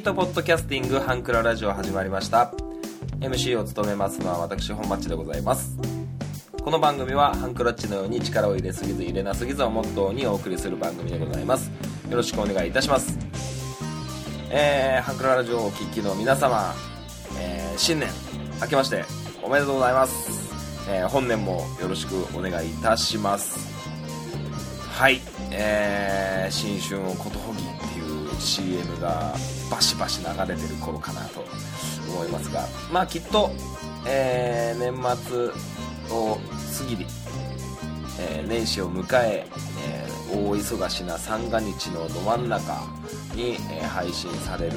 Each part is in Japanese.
ートポッドキャスティングハンクララジオ始まりました。MC を務めますのは私本町でございます。この番組はハンクラッチのように力を入れすぎず入れなすぎずをモットーにお送りする番組でございます。よろしくお願いいたします。えー、ハンクララジオをお聴きの皆様、えー、新年明けましておめでとうございます、えー、本年もよろしくお願いいたします。はい。えー、新春をことほぎっていう CM がバシバシ流れてる頃かなと思いますがまあきっと、えー、年末を過ぎり、えー、年始を迎ええー、大忙しな三が日のど真ん中に、えー、配信される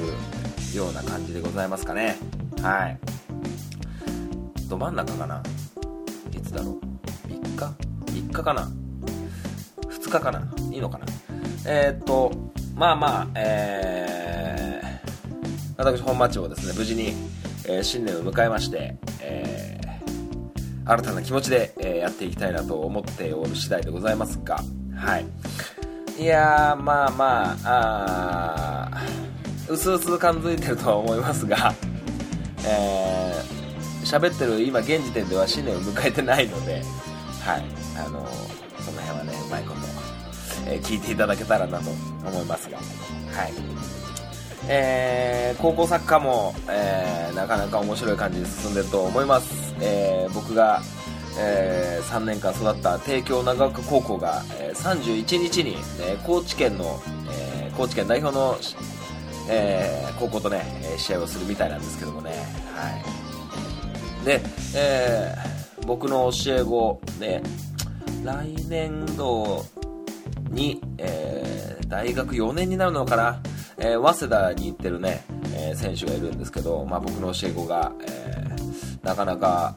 ような感じでございますかね。はい。ど真ん中かな？いつだろう？3日？3日かな？2日かな？いいのかな？えー、っとまあまあえー、私本町もですね無事に、えー、新年を迎えまして、えー、新たな気持ちで、えー、やっていきたいなと思っておる次第でございますがはい。いやまあまああうすうす感づいてるとは思いますがえー、喋ってる今現時点では新年を迎えてないのではい。あのその辺はねうまいこと、え、聞いていただけたらなと思いますがはい。えー、高校サッカーも、えー、なかなか面白い感じに進んでると思います、えー、僕がえー、3年間育った帝京長岡高校が、えー、31日に、ね、高知県の、えー、高知県代表の、えー、高校とね試合をするみたいなんですけどもね、はい、で、えー、僕の教え子で来年度に、えー、大学4年になるのかな、えー、早稲田に行ってるね、えー、選手がいるんですけど、まあ、僕の教え子が、えー、なかなか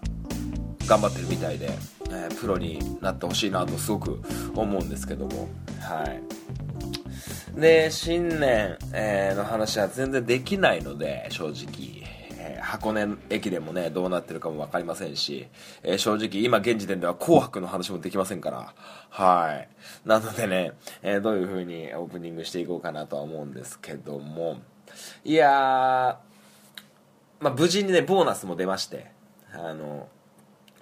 頑張ってるみたいで、え、プロになってほしいなとすごく思うんですけどもはい。で新年、え、の話は全然できないので正直、箱根駅伝もねどうなってるかも分かりませんし、えー、正直今現時点では紅白の話もできませんからはい。なのでね、えどういう風にオープニングしていこうかなとは思うんですけどもいやーまあ、無事にねボーナスも出ましてあの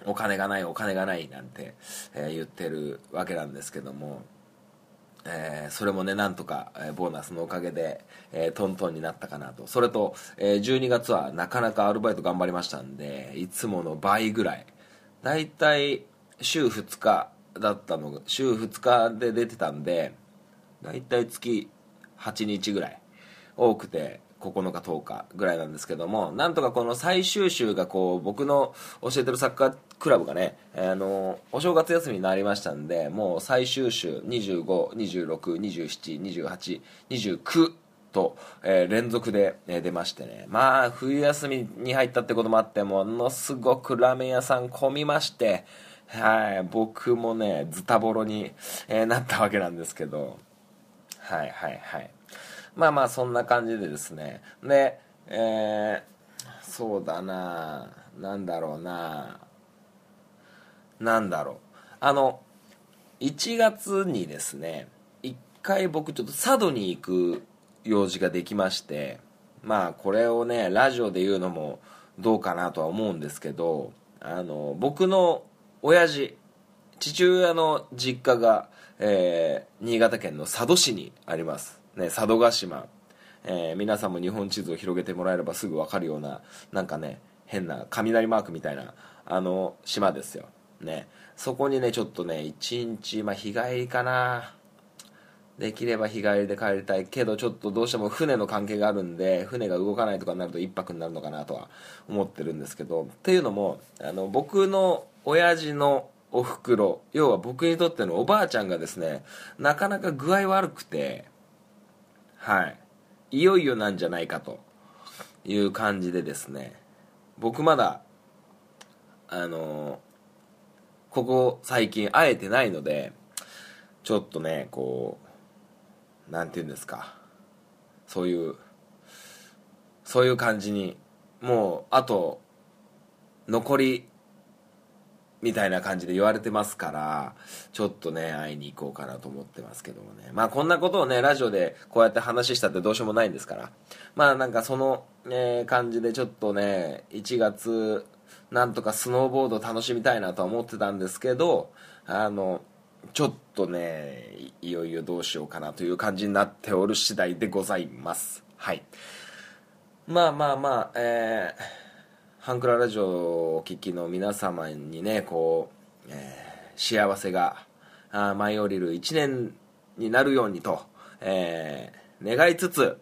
お金がないお金がないなんて、えー、言ってるわけなんですけども、えー、それもねなんとか、えー、ボーナスのおかげで、えー、トントンになったかなと。それと、えー、12月はなかなかアルバイト頑張りましたんでいつもの倍ぐらい。だいたい週2日だったのが週2日で出てたんでだいたい月8日ぐらい多くて9日10日ぐらいなんですけどもなんとかこの最終週がこう僕の教えてるサッカークラブがね、あのお正月休みになりましたんでもう最終週2526272829と、えー、連続で、えー、出ましてね。まあ冬休みに入ったってこともあってものすごくラーメン屋さん混みましてはい僕もねズタボロに、えー、なったわけなんですけど。はいはいはい。まあまあそんな感じでですね。でえー、そうだな。何だろうな。何だろう。あの1月にですね1回僕ちょっと佐渡に行く用事ができましてまあこれをねラジオで言うのもどうかなとは思うんですけどあの僕の親父父親の実家が、えー、新潟県の佐渡市にあります。ね、佐渡島、えー、皆さんも日本地図を広げてもらえればすぐ分かるようななんかね変な雷マークみたいなあの島ですよ、ね、そこにねちょっとね一日、まあ、日帰りかな。できれば日帰りで帰りたいけどちょっとどうしても船の関係があるんで船が動かないとかになると1泊になるのかなとは思ってるんですけどっていうのもあの僕の親父のおふくろ要は僕にとってのおばあちゃんがですねなかなか具合悪くてはい。いよいよなんじゃないかという感じでですね。僕まだあのここ最近会えてないのでちょっとねこうなんて言うんですか。そういうそういう感じにもうあと残りみたいな感じで言われてますからちょっとね会いに行こうかなと思ってますけどもね。まあこんなことをねラジオでこうやって話したってどうしようもないんですから。まあなんかその、えー、感じでちょっとね1月なんとかスノーボード楽しみたいなとは思ってたんですけどあのちょっとねいよいよどうしようかなという感じになっておる次第でございます。はい。まあまあまあえー、ハンクララジオをお聴きの皆様にねこう、えー、幸せが舞い降りる1年になるようにと、えー、願いつつ、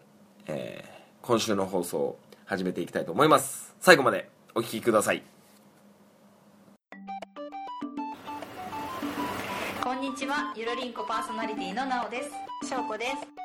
えー、今週の放送を始めていきたいと思います。最後までお聴きください。こんにちは。ゆるりんこパーソナリティのなおです。しょうこです。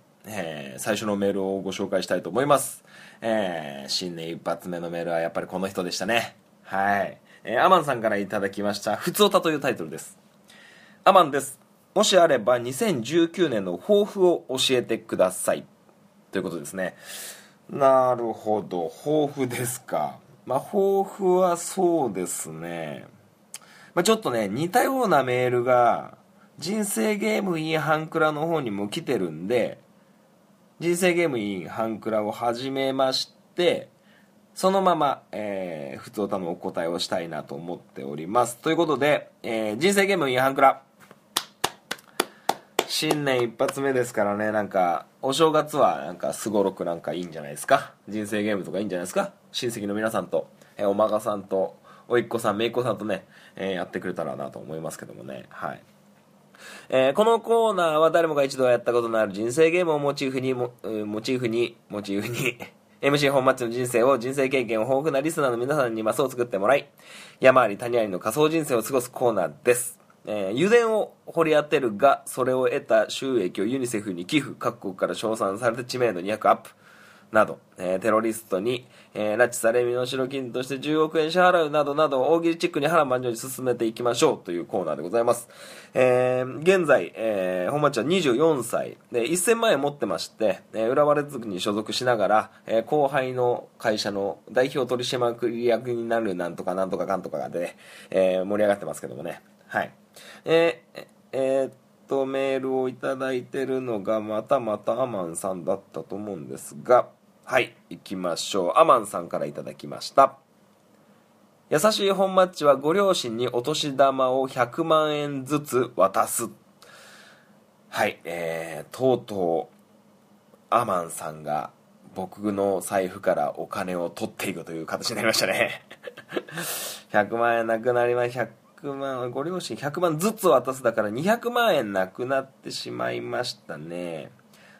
えー、最初のメールをご紹介したいと思います。えー、新年一発目のメールはやっぱりこの人でしたね。はい。えー、アマンさんからいただきました、ふつおたというタイトルです。アマンです。もしあれば2019年の抱負を教えてください。ということですね。なるほど、抱負ですか。まあ、抱負はそうですね。まあ、ちょっとね、似たようなメールが、人生ゲームインハンクラの方にも来てるんで人生ゲームインハンクラを始めましてそのまま、えー、普通歌のお答えをしたいなと思っております。ということで、えー、人生ゲームインハンクラ。新年一発目ですからねなんかお正月はなんかすごろくなんかいいんじゃないですか？人生ゲームとかいいんじゃないですか？親戚の皆さんと、えー、お孫さんとおいっ子さんめいっ子さんとね、えー、やってくれたらなと思いますけどもね。はい。えー、このコーナーは誰もが一度はやったことのある人生ゲームをモチーフにモチーフにモチーフに MC 本町の人生を人生経験豊富なリスナーの皆さんにマスを作ってもらい山あり谷ありの仮想人生を過ごすコーナーです。えー、油田を掘り当てるがそれを得た収益をユニセフに寄付各国から称賛されて知名度200アップ。など、えー、テロリストに、えー、拉致され身代金として10億円支払うなどなど大喜利チックに波乱万丈に進めていきましょうというコーナーでございます。えー、現在、えー、本町は24歳で1000万円持ってまして、えー、浦和レッズに所属しながら、えー、後輩の会社の代表取締役になるなんとかなんとかかんとかで、えー、盛り上がってますけどもね。はい。えー、えー、と、メールをいただいてるのがまたまたアマンさんだったと思うんですが、はい行きましょう。アマンさんからいただきました。優しい本マッチはご両親にお年玉を100万円ずつ渡す。はいえー、とうとうアマンさんが僕の財布からお金を取っていくという形になりましたね。100万円なくなりました100万ご両親100万ずつ渡すだから200万円なくなってしまいましたね。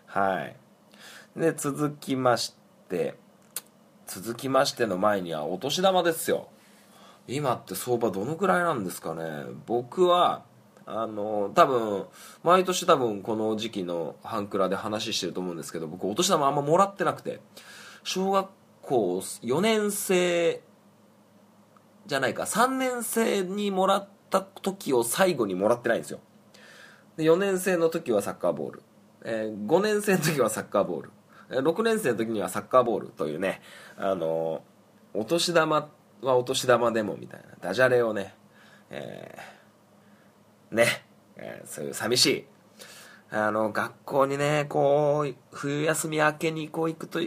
はい。で続きまして続きましての前にはお年玉ですよ。今って相場どのくらいなんですかね。僕はあの多分毎年多分この時期の半クラで話してると思うんですけど僕お年玉あんまもらってなくて小学校4年生じゃないか3年生にもらった時を最後にもらってないんですよ。で4年生の時はサッカーボール、えー、5年生の時はサッカーボール。6年生の時にはサッカーボールというねあのお年玉はお年玉でもみたいなダジャレをね、えー、ね、えー、そういう寂しいあの学校にねこう冬休み明けにこう行くと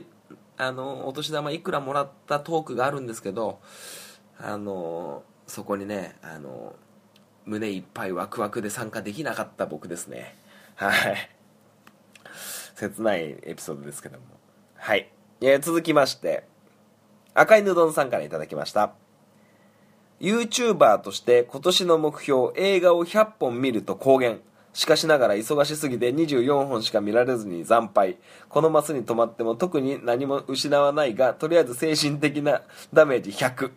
あのお年玉いくらもらったトークがあるんですけどあのそこにねあの胸いっぱいワクワクで参加できなかった僕ですね。はい。切ないエピソードですけども。はい、えー、続きまして赤いぬどんさんから頂きました。YouTuber として今年の目標映画を100本見ると公言。しかしながら忙しすぎて24本しか見られずに惨敗。このマスに止まっても特に何も失わないがとりあえず精神的なダメージ100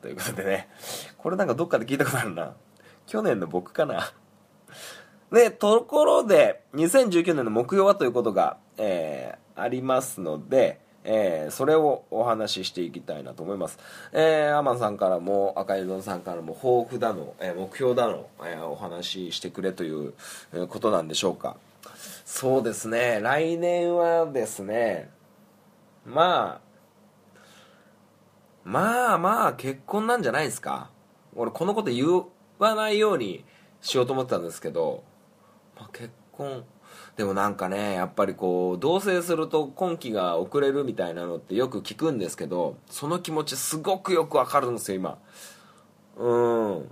ということでね。これなんかどっかで聞いたことあるな。去年の僕かな。で、ところで、2019年の目標はということが、えー、ありますので、えー、それをお話ししていきたいなと思います。えー、アマンさんからも、赤井戸さんからも、抱負だの、えー、目標だの、え、お話ししてくれという、え、ことなんでしょうか。そうですね、来年はですね、まあ、まあまあ結婚なんじゃないですか。俺このこと言わないようにしようと思ってたんですけど、まあ、結婚。でもなんかねやっぱりこう同棲すると婚期が遅れるみたいなのってよく聞くんですけどその気持ちすごくよくわかるんですよ今。うん。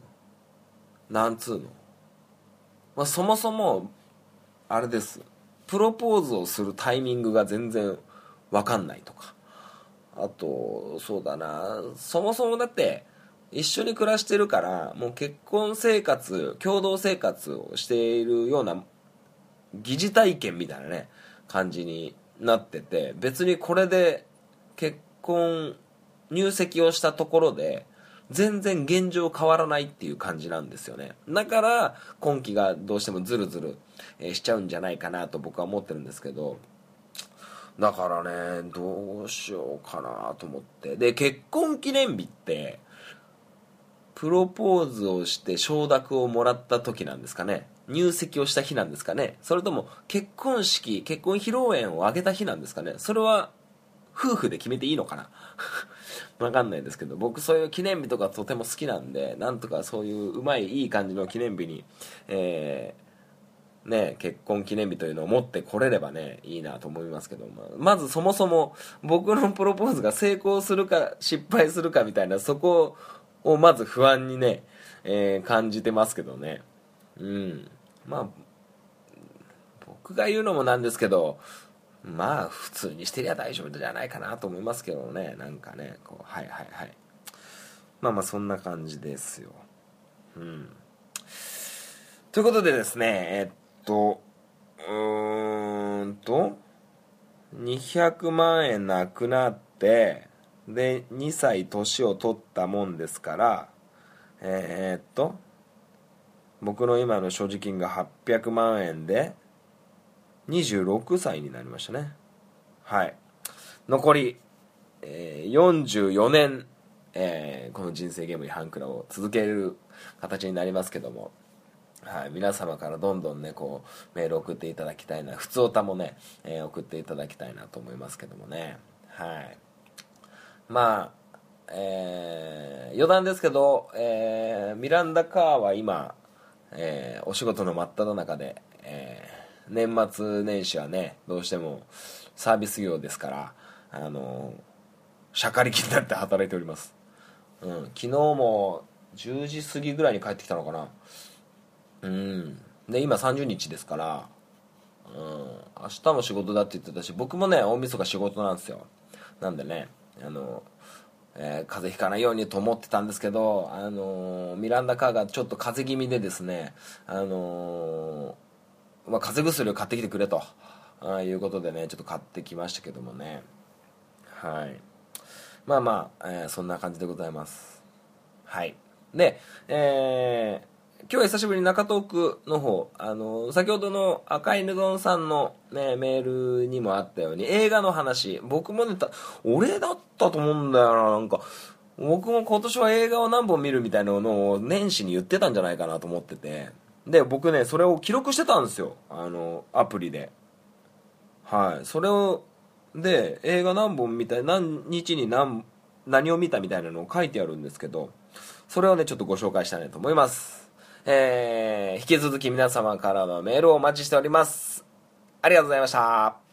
なんつうの、まあ、そもそもあれです。プロポーズをするタイミングが全然わかんないとか。あとそうだな。そもそもだって一緒に暮らしてるからもう結婚生活共同生活をしているような疑似体験みたいなね感じになってて別にこれで結婚入籍をしたところで全然現状変わらないっていう感じなんですよね。だから今期がどうしてもズルズルしちゃうんじゃないかなと僕は思ってるんですけどだからねどうしようかなと思って。で結婚記念日ってプロポーズをして承諾をもらった時なんですかね。入籍をした日なんですかね。それとも結婚式結婚披露宴を挙げた日なんですかね。それは夫婦で決めていいのかな。わかんないですけど僕そういう記念日とかとても好きなんでなんとかそういううまいいい感じの記念日にえー、ね、結婚記念日というのを持ってこれればねいいなと思いますけどまずそもそも僕のプロポーズが成功するか失敗するかみたいなそこををまず不安にね、えー、感じてますけどね。うん。まあ僕が言うのもなんですけどまあ普通にしてりゃ大丈夫じゃないかなと思いますけどね。なんかねこうはいはいはい。まあまあそんな感じですよ。うん。ということでですねえっとうーんと200万円なくなってで2歳年を取ったもんですからえー、っと僕の今の所持金が800万円で26歳になりましたね。はい。残り、えー、44年、えー、この人生ゲームにハンクラを続ける形になりますけどもはい、皆様からどんどんねこうメール送っていただきたいな普通歌もね、えー、送っていただきたいなと思いますけどもね。はい。まあ、えー、余談ですけど、えー、ミランダ・カーは今、えー、お仕事の真っ只中で、えー、年末年始はねどうしてもサービス業ですからあのしゃかりきになって働いております、うん、昨日も10時過ぎぐらいに帰ってきたのかな。うん。で今30日ですからうん明日も仕事だって言ってたし僕もね大晦日仕事なんですよ。なんでねあの、えー、風邪ひかないようにと思ってたんですけど、あのミランダ・カーがちょっと風邪気味でですね、あのまあ、風邪薬を買ってきてくれとあいうことでねちょっと買ってきましたけどもね。はい。まあまあ、えー、そんな感じでございます。はい。でえー今日は久しぶりに中東区の方、あの、先ほどの赤いぬどんさんのね、メールにもあったように、映画の話、僕もね、俺だったと思うんだよな、なんか、僕も今年は映画を何本見るみたいなのを年始に言ってたんじゃないかなと思ってて、で、僕ね、それを記録してたんですよ、あの、アプリで。はい、それを、で、映画何本見たい、何日に何、何を見たみたいなのを書いてあるんですけど、それをね、ちょっとご紹介したいなと思います。えー、引き続き皆様からのメールをお待ちしております。ありがとうございました。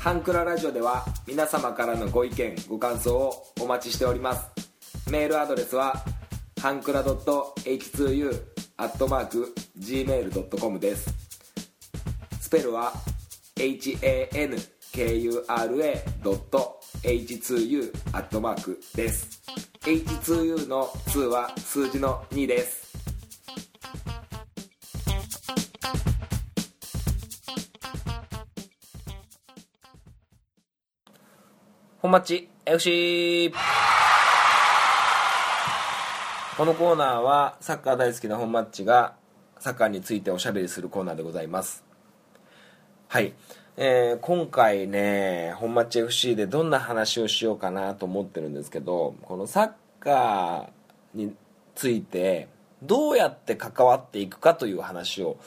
ハンクララジオでは皆様からのご意見ご感想をお待ちしておりますメールアドレスはハンクラドット H2U アットマーク Gmail ドットコムです。スペルは HANKURA ドット H2U アットマークです。H2U の2は数字の2です。本町 FC。このコーナーはサッカー大好きな本マッチがサッカーについておしゃべりするコーナーでございます。はい、えー今回ね本マッチ FC でどんな話をしようかなと思ってるんですけどこのサッカーについてどうやって関わっていくかという話を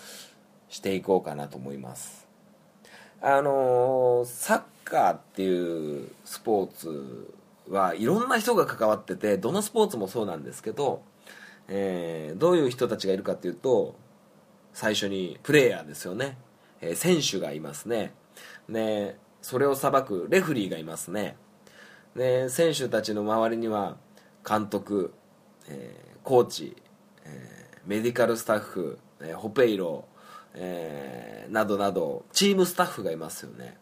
していこうかなと思います。あのーサッカーっていうスポーツはいろんな人が関わっててどのスポーツもそうなんですけど、えーどういう人たちがいるかっていうと最初にプレイヤーですよね、えー選手がいますね。ねそれを裁くレフリーがいますね。で選手たちの周りには監督、えーコーチ、えーメディカルスタッフ、えーホペイロ、えーなどなどチームスタッフがいますよね。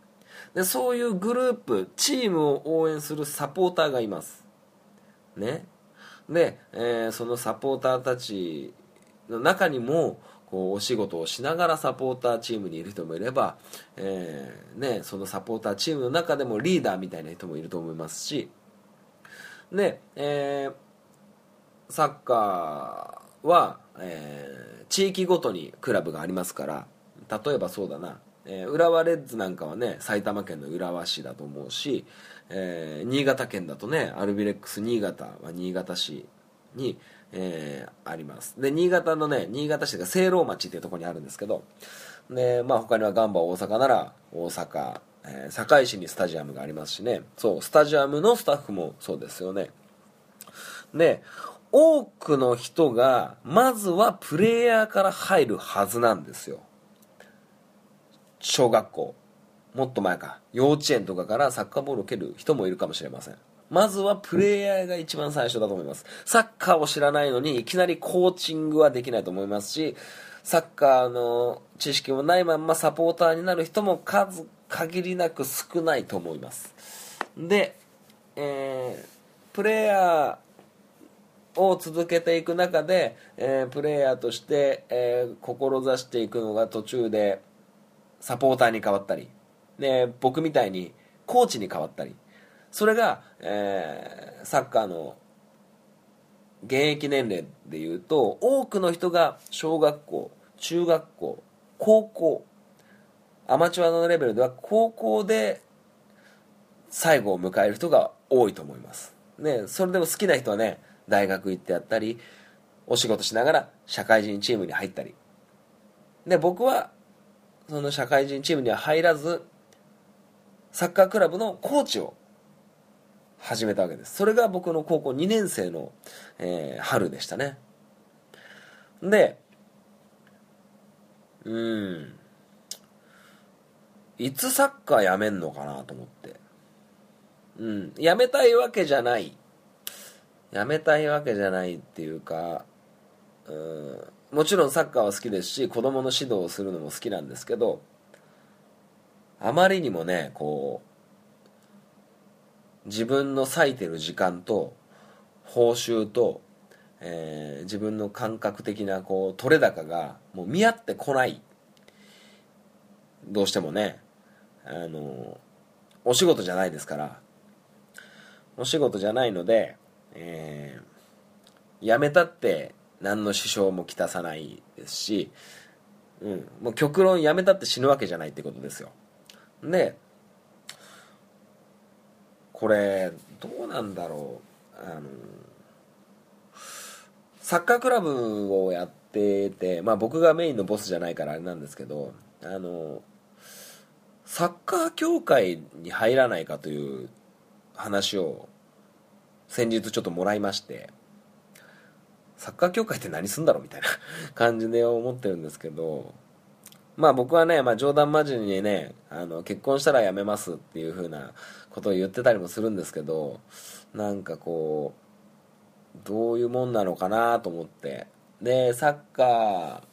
でそういうグループチームを応援するサポーターがいます。ね。で、えーそのサポーターたちの中にもこうお仕事をしながらサポーターチームにいる人もいれば、えーね、そのサポーターチームの中でもリーダーみたいな人もいると思いますしで、えーサッカーは、えー地域ごとにクラブがありますから例えばそうだな、えー浦和レッズなんかはね埼玉県の浦和市だと思うし、えー新潟県だとねアルビレックス新潟は新潟市に、えーあります。で新潟のね新潟市が聖籠町っていうところにあるんですけどで、まあ、他にはガンバ大阪なら大阪、えー堺市にスタジアムがありますしね。そうスタジアムのスタッフもそうですよね。で多くの人がまずはプレイヤーから入るはずなんですよ。小学校。もっと前か。幼稚園とかからサッカーボールを蹴る人もいるかもしれません。まずはプレイヤーが一番最初だと思います。サッカーを知らないのにいきなりコーチングはできないと思いますしサッカーの知識もないまんまサポーターになる人も数限りなく少ないと思います。で、えープレイヤーを続けていく中で、えープレイヤーとして、えー志していくのが途中でサポーターに変わったり、で僕みたいにコーチに変わったり。それが、えーサッカーの現役年齢でいうと多くの人が小学校中学校高校アマチュアのレベルでは高校で最後を迎える人が多いと思います、ね、それでも好きな人はね大学行ってやったりお仕事しながら社会人チームに入ったり。で僕はその社会人チームには入らずサッカークラブのコーチを始めたわけです。それが僕の高校2年生の、えー春でしたね。でうんいつサッカーやめんのかなと思って。うんやめたいわけじゃない。やめたいわけじゃないっていうかうんもちろんサッカーは好きですし子供の指導をするのも好きなんですけどあまりにもねこう自分の割いてる時間と報酬と、えー自分の感覚的なこう取れ高がもう見合ってこない。どうしてもねあのお仕事じゃないですから。お仕事じゃないので、えー辞めたって何の支障もきたさないですし、うん、もう極論辞めたって死ぬわけじゃないってことですよ。でこれどうなんだろう。あのサッカークラブをやってて、まあ、僕がメインのボスじゃないからあれなんですけどあのサッカー協会に入らないかという話を先日ちょっともらいましてサッカー協会って何すんだろうみたいな 感じで思ってるんですけどまあ僕はね、まあ、冗談交じりにねあの結婚したら辞めますっていう風なことを言ってたりもするんですけどなんかこうどういうもんなのかなと思って。でサッカ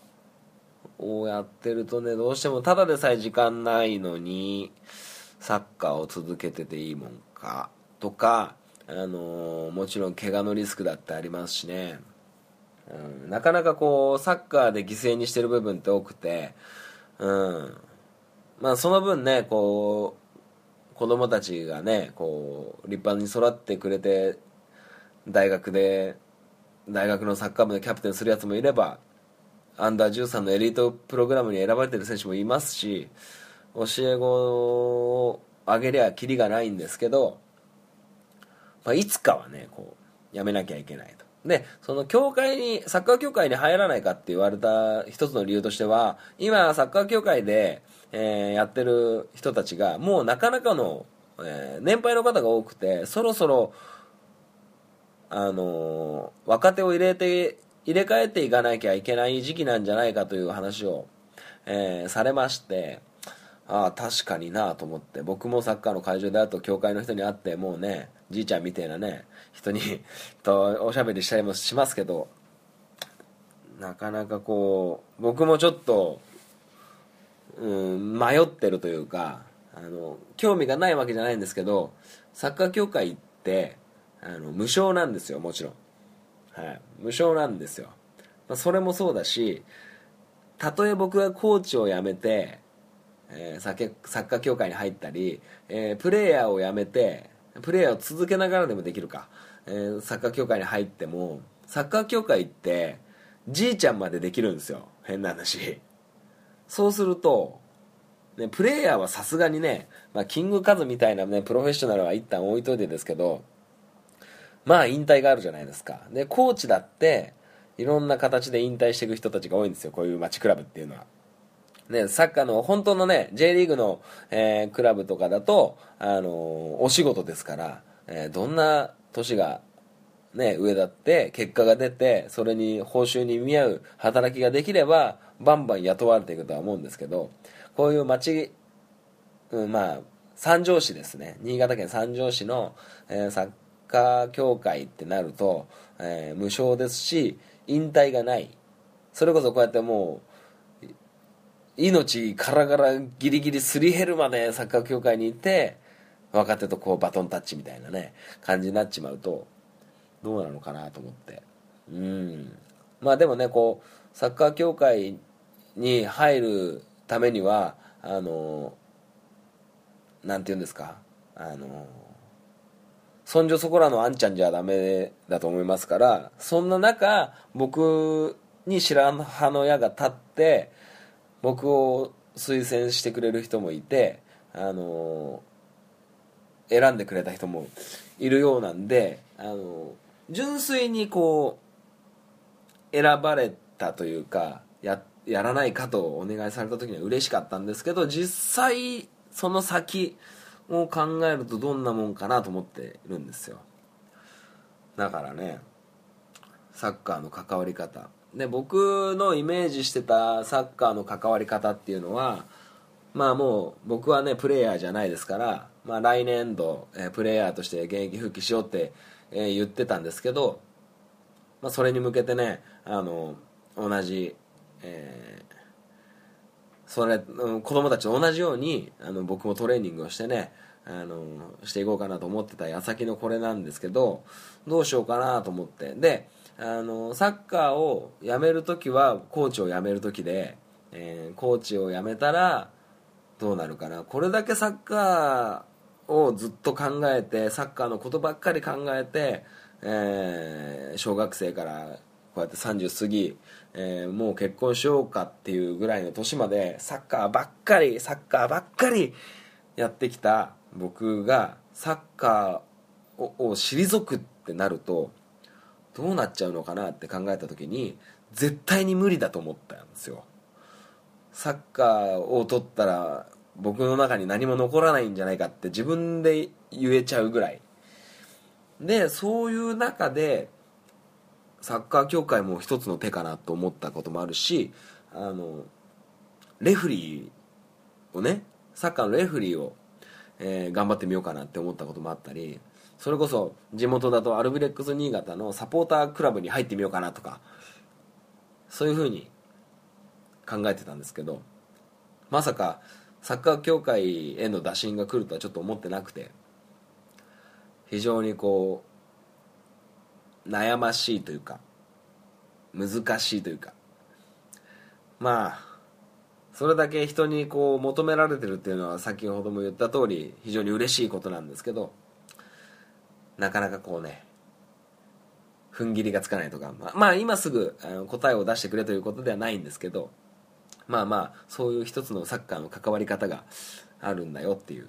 ーをやってるとねどうしてもただでさえ時間ないのにサッカーを続けてていいもんかとか、あのもちろん怪我のリスクだってありますしね、うん、なかなかこうサッカーで犠牲にしてる部分って多くて、うん、まあその分ねこう子供たちがねこう立派に育ってくれて大学で大学のサッカー部でキャプテンするやつもいればアンダー13のエリートプログラムに選ばれてる選手もいますし教え子をあげりゃきりがないんですけど、まあ、いつかはねこうやめなきゃいけない。でその協会にサッカー協会に入らないかって言われた一つの理由としては今サッカー協会で、えーやってる人たちがもうなかなかの、えー年配の方が多くてそろそろあのー若手を入れて入れ替えていかなきゃいけない時期なんじゃないかという話を、えされましてああ確かになと思って僕もサッカーの会場であと協会の人に会ってもうねじいちゃんみたいなね人に とおしゃべりしたりもしますけどなかなかこう僕もちょっと、うん、迷ってるというかあの興味がないわけじゃないんですけどサッカー協会ってあの無償なんですよもちろん、はい、無償なんですよ、まあ、それもそうだしたとえ僕がコーチを辞めて、えーサッカー協会に入ったり、えープレーヤーを辞めてプレーヤーを続けながらでもできるか、えーサッカー協会に入ってもサッカー協会ってじいちゃんまでできるんですよ。変な話。そうするとね、プレイヤーはさすがにね、まあ、キングカズみたいなねプロフェッショナルは一旦置いといてですけどまあ引退があるじゃないですか。でコーチだっていろんな形で引退していく人たちが多いんですよ。こういう街クラブっていうのは。ね、サッカーの本当のね J リーグの、えークラブとかだと、あのーお仕事ですから、えーどんな年が、ね、上だって結果が出てそれに報酬に見合う働きができればバンバン雇われていくとは思うんですけどこういう町、うん、まあ三条市ですね。新潟県三条市の、えーサッカー協会ってなると、えー無償ですし引退がない。それこそこうやってもう命からがらギリギリすり減るまでサッカー協会にいて若手とこうバトンタッチみたいなね感じになっちまうとどうなのかなと思って。うん。まあでもねこうサッカー協会に入るためにはあのなんて言うんですかあのそんじょそこらのあんちゃんじゃダメだと思いますからそんな中僕に白羽の矢が立って僕を推薦してくれる人もいてあの選んでくれた人もいるようなんであの純粋にこう選ばれたというかややらないかとお願いされた時には嬉しかったんですけど実際その先を考えるとどんなもんかなと思っているんですよ。だからねサッカーの関わり方。で僕のイメージしてたサッカーの関わり方っていうのはまあもう僕はねプレイヤーじゃないですから、まあ、来年度、えープレイヤーとして現役復帰しようって、えー言ってたんですけど、まあ、それに向けてねあの同じ、えーそれ子供たちと同じようにあの僕もトレーニングをしてねあのしていこうかなと思ってた矢先のこれなんですけどどうしようかなと思って。であのサッカーをやめるときはコーチを辞めるときで、えーコーチを辞めたらどうなるかな。これだけサッカーをずっと考えてサッカーのことばっかり考えて、えー小学生からこうやって30過ぎ、えーもう結婚しようかっていうぐらいの年までサッカーばっかりサッカーばっかりやってきた僕がサッカーをを退くってなるとどうなっちゃうのかなって考えた時に絶対に無理だと思ったんですよ。サッカーを取ったら僕の中に何も残らないんじゃないかって自分で言えちゃうぐらい。でそういう中でサッカー協会も一つの手かなと思ったこともあるしあのレフリーをねサッカーのレフリーを、えー頑張ってみようかなって思ったこともあったりそれこそ地元だとアルビレックス新潟のサポータークラブに入ってみようかなとかそういうふうに考えてたんですけどまさかサッカー協会への打診が来るとはちょっと思ってなくて非常にこう悩ましいというか難しいというかまあそれだけ人にこう求められてるっていうのは先ほども言った通り非常に嬉しいことなんですけどなかなかこうね踏ん切りがつかないとかまあ、まあ、今すぐ答えを出してくれということではないんですけどまあまあそういう一つのサッカーの関わり方があるんだよっていう、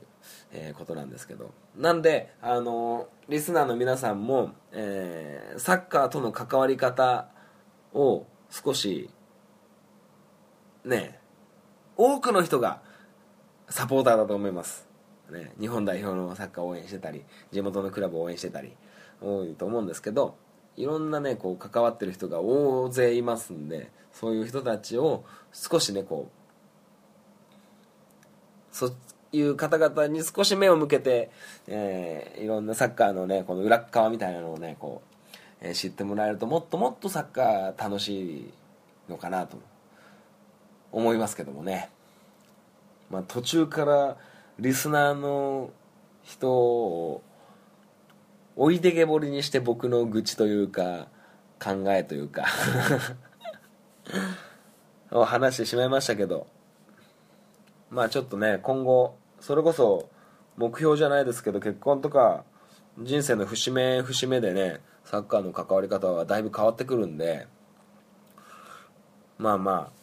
えーことなんですけど。なんであのリスナーの皆さんも、えーサッカーとの関わり方を少しね多くの人がサポーターだと思います、ね、日本代表のサッカーを応援してたり地元のクラブを応援してたり多いと思うんですけどいろんなねこう関わってる人が大勢いますんでそういう人たちを少しねこうそういう方々に少し目を向けて、えーいろんなサッカーのねこの裏側みたいなのをねこう、えー知ってもらえるともっともっとサッカー楽しいのかなと思いますけどもね、まあ、途中からリスナーの人を置いてけぼりにして僕の愚痴というか考えというか。を話してしまいましたけど。まあちょっとね今後それこそ目標じゃないですけど結婚とか人生の節目節目でねサッカーの関わり方はだいぶ変わってくるんでまあまあ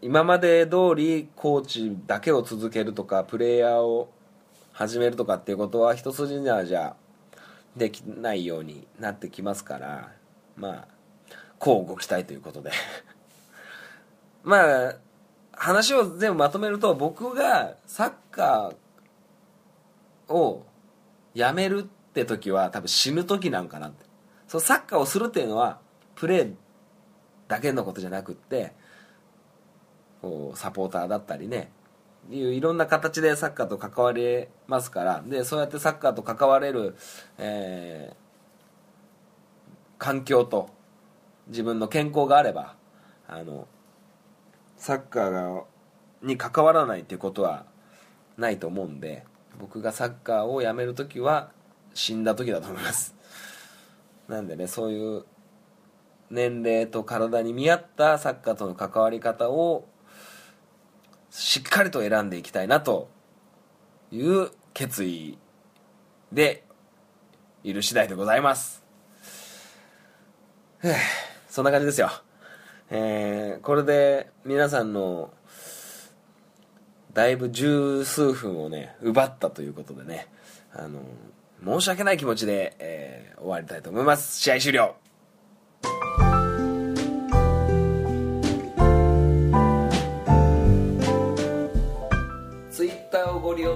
今まで通りコーチだけを続けるとかプレイヤーを始めるとかっていうことは一筋にはじゃできないようになってきますからまあこうご期待ということで。まあ話を全部まとめると僕がサッカーをやめるって時は多分死ぬ時なんかなって。そうサッカーをするっていうのはプレーだけのことじゃなくってこうサポーターだったりねいういろんな形でサッカーと関われますからでそうやってサッカーと関われる、えー環境と自分の健康があればあのサッカーがに関わらないっていうことはないと思うんで僕がサッカーをやめる時は死んだ時だと思います。なんでねそういう年齢と体に見合ったサッカーとの関わり方をしっかりと選んでいきたいなという決意でいる次第でございます。そんな感じですよ。えーこれで皆さんのだいぶ十数分をね奪ったということでねあの申し訳ない気持ちで、えー終わりたいと思います。試合終了。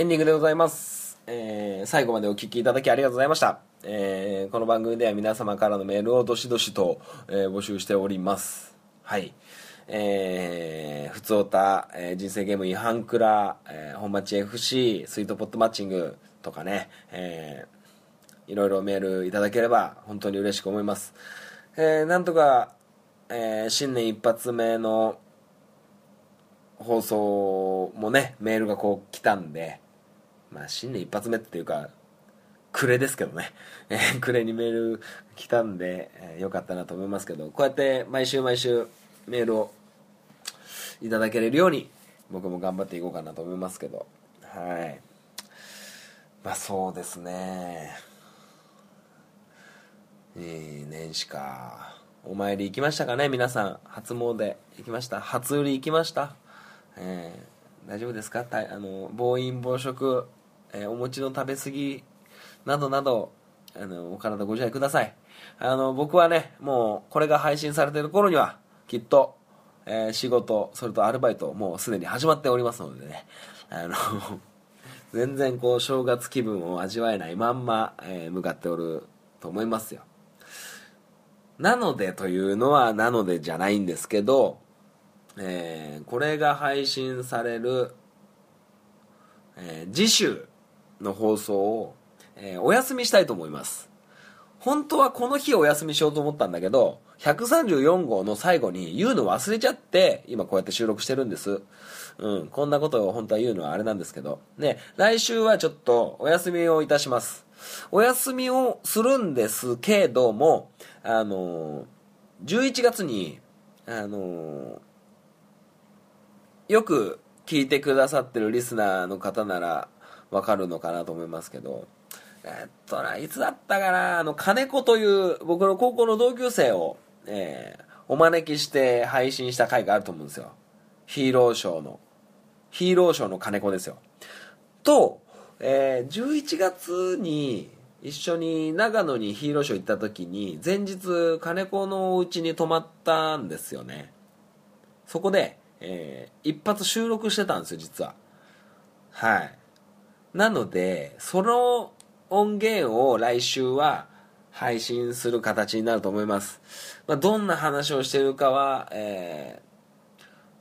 エンディングでございます、えー最後までお聞きいただきありがとうございました、えーこの番組では皆様からのメールをどしどしと、えー募集しております。はい。えー、ふつおた、えー人生ゲーム違反クラ、えー本町 FC スイートポットマッチングとかね、えーいろいろメールいただければ本当に嬉しく思います、えーなんとか、えー新年一発目の放送もねメールがこう来たんでまあ新年一発目っていうか暮れですけどね、えー暮れにメール来たんで、えーよかったなと思いますけどこうやって毎週毎週メールをいただけれるように僕も頑張っていこうかなと思いますけど。はい。まあそうですね。いい年始か。お参り行きましたかね皆さん。初詣行きました。初売り行きました。えー大丈夫ですか？あの暴飲暴食、えーお餅の食べ過ぎなどなどあのお体ご自愛ください。あの僕はねもうこれが配信されてる頃にはきっと、えー仕事それとアルバイトもうすでに始まっておりますのでね。あの 全然こう正月気分を味わえないまんま、えー向かっておると思いますよ。なのでというのはなのでじゃないんですけど、えーこれが配信される、え次週の放送を、えーお休みしたいと思います。本当はこの日お休みしようと思ったんだけど134号の最後に言うの忘れちゃって今こうやって収録してるんです。うんこんなことを本当は言うのはあれなんですけど。ね来週はちょっとお休みをいたします。お休みをするんですけどもあのー11月にあのーよく聞いてくださってるリスナーの方ならわかるのかなと思いますけど、えっとな、いつだったかな、あの、金子という僕の高校の同級生を、えーお招きして配信した回があると思うんですよ。ヒーローショーの。ヒーローショーの金子ですよ。と、えー11月に一緒に長野にヒーローショー行った時に、前日金子のお家に泊まったんですよね。そこで、えー一発収録してたんですよ、実は。はい。なので、その音源を来週は配信する形になると思います。まあ、どんな話をしてるかは、えー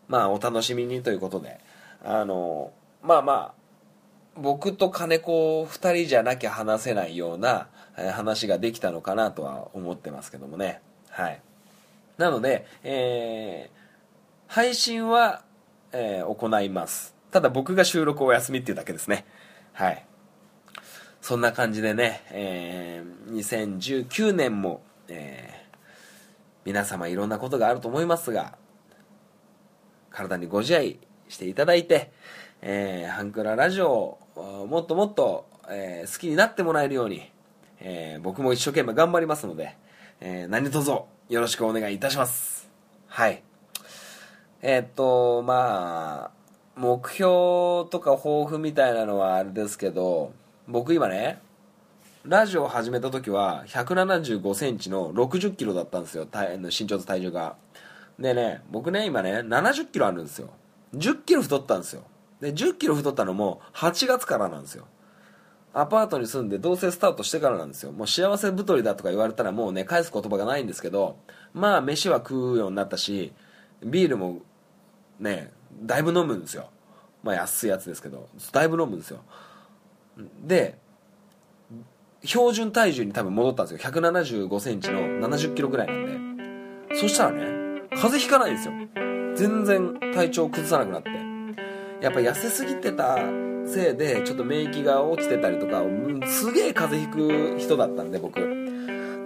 まあ、お楽しみにということで、あの、まあまあ、僕と金子二人じゃなきゃ話せないような、話ができたのかなとは思ってますけどもね。はい。なので、えー配信は、えー行います。ただ僕が収録お休みっていうだけですね。はい。そんな感じでね、えー2019年も、えー皆様いろんなことがあると思いますが、体にご自愛していただいて、えーハンクララジオをもっともっと、えー好きになってもらえるように、えー僕も一生懸命頑張りますので、えー何卒よろしくお願いいたします。はい。えーっと、まあ、目標とか抱負みたいなのはあれですけど、僕今ね、ラジオを始めた時は175センチの60キロだったんですよ、体身長と体重が。でね、僕ね、今ね、70キロあるんですよ。10キロ太ったんですよ。で、10キロ太ったのも8月からなんですよ。アパートに住んで同棲スタートしてからなんですよ。もう幸せ太りだとか言われたらもうね、返す言葉がないんですけど、まあ飯は食うようになったし、ビールもね、だいぶ飲むんですよ。まあ安いやつですけど、だいぶ飲むんですよ。で、標準体重に多分戻ったんですよ。175センチの70キロぐらいなんで。そしたらね、風邪ひかないんですよ。全然体調崩さなくなって。やっぱ痩せすぎてたせいで、ちょっと免疫が落ちてたりとか、すげえ風邪ひく人だったんで、僕。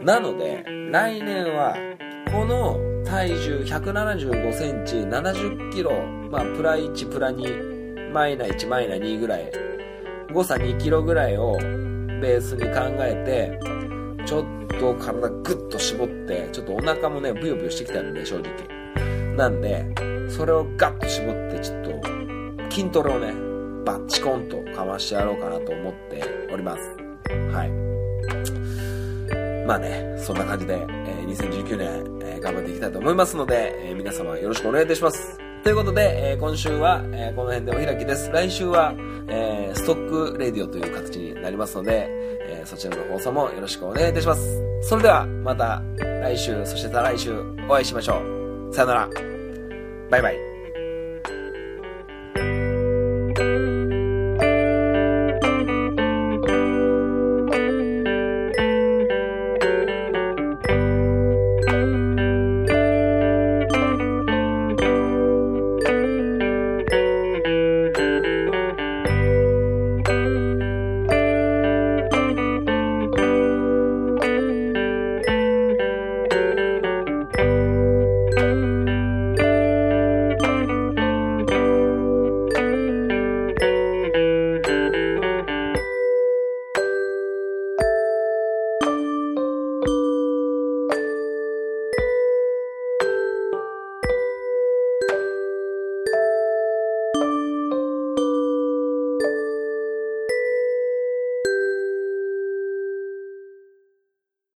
なので、来年は、この体重175センチ、70キロ、まあ、プラ1、プラ2、マイナ1、マイナ2ぐらい、誤差2キロぐらいをベースに考えて、ちょっと体グッと絞って、ちょっとお腹もね、ブヨブヨしてきたんで、正直。なんで、それをガッと絞って、ちょっと、筋トレをね、バッチコンとかましてやろうかなと思っております。はい。まあね、そんな感じで、え2019年、え頑張っていきたいと思いますので、え皆様よろしくお願いいたします。ということで、え今週は、えこの辺でお開きです。来週は、えストックレディオという形になりますので、えそちらの放送もよろしくお願いいたします。それでは、また来週、そして再来週お会いしましょう。さよなら。バイバイ。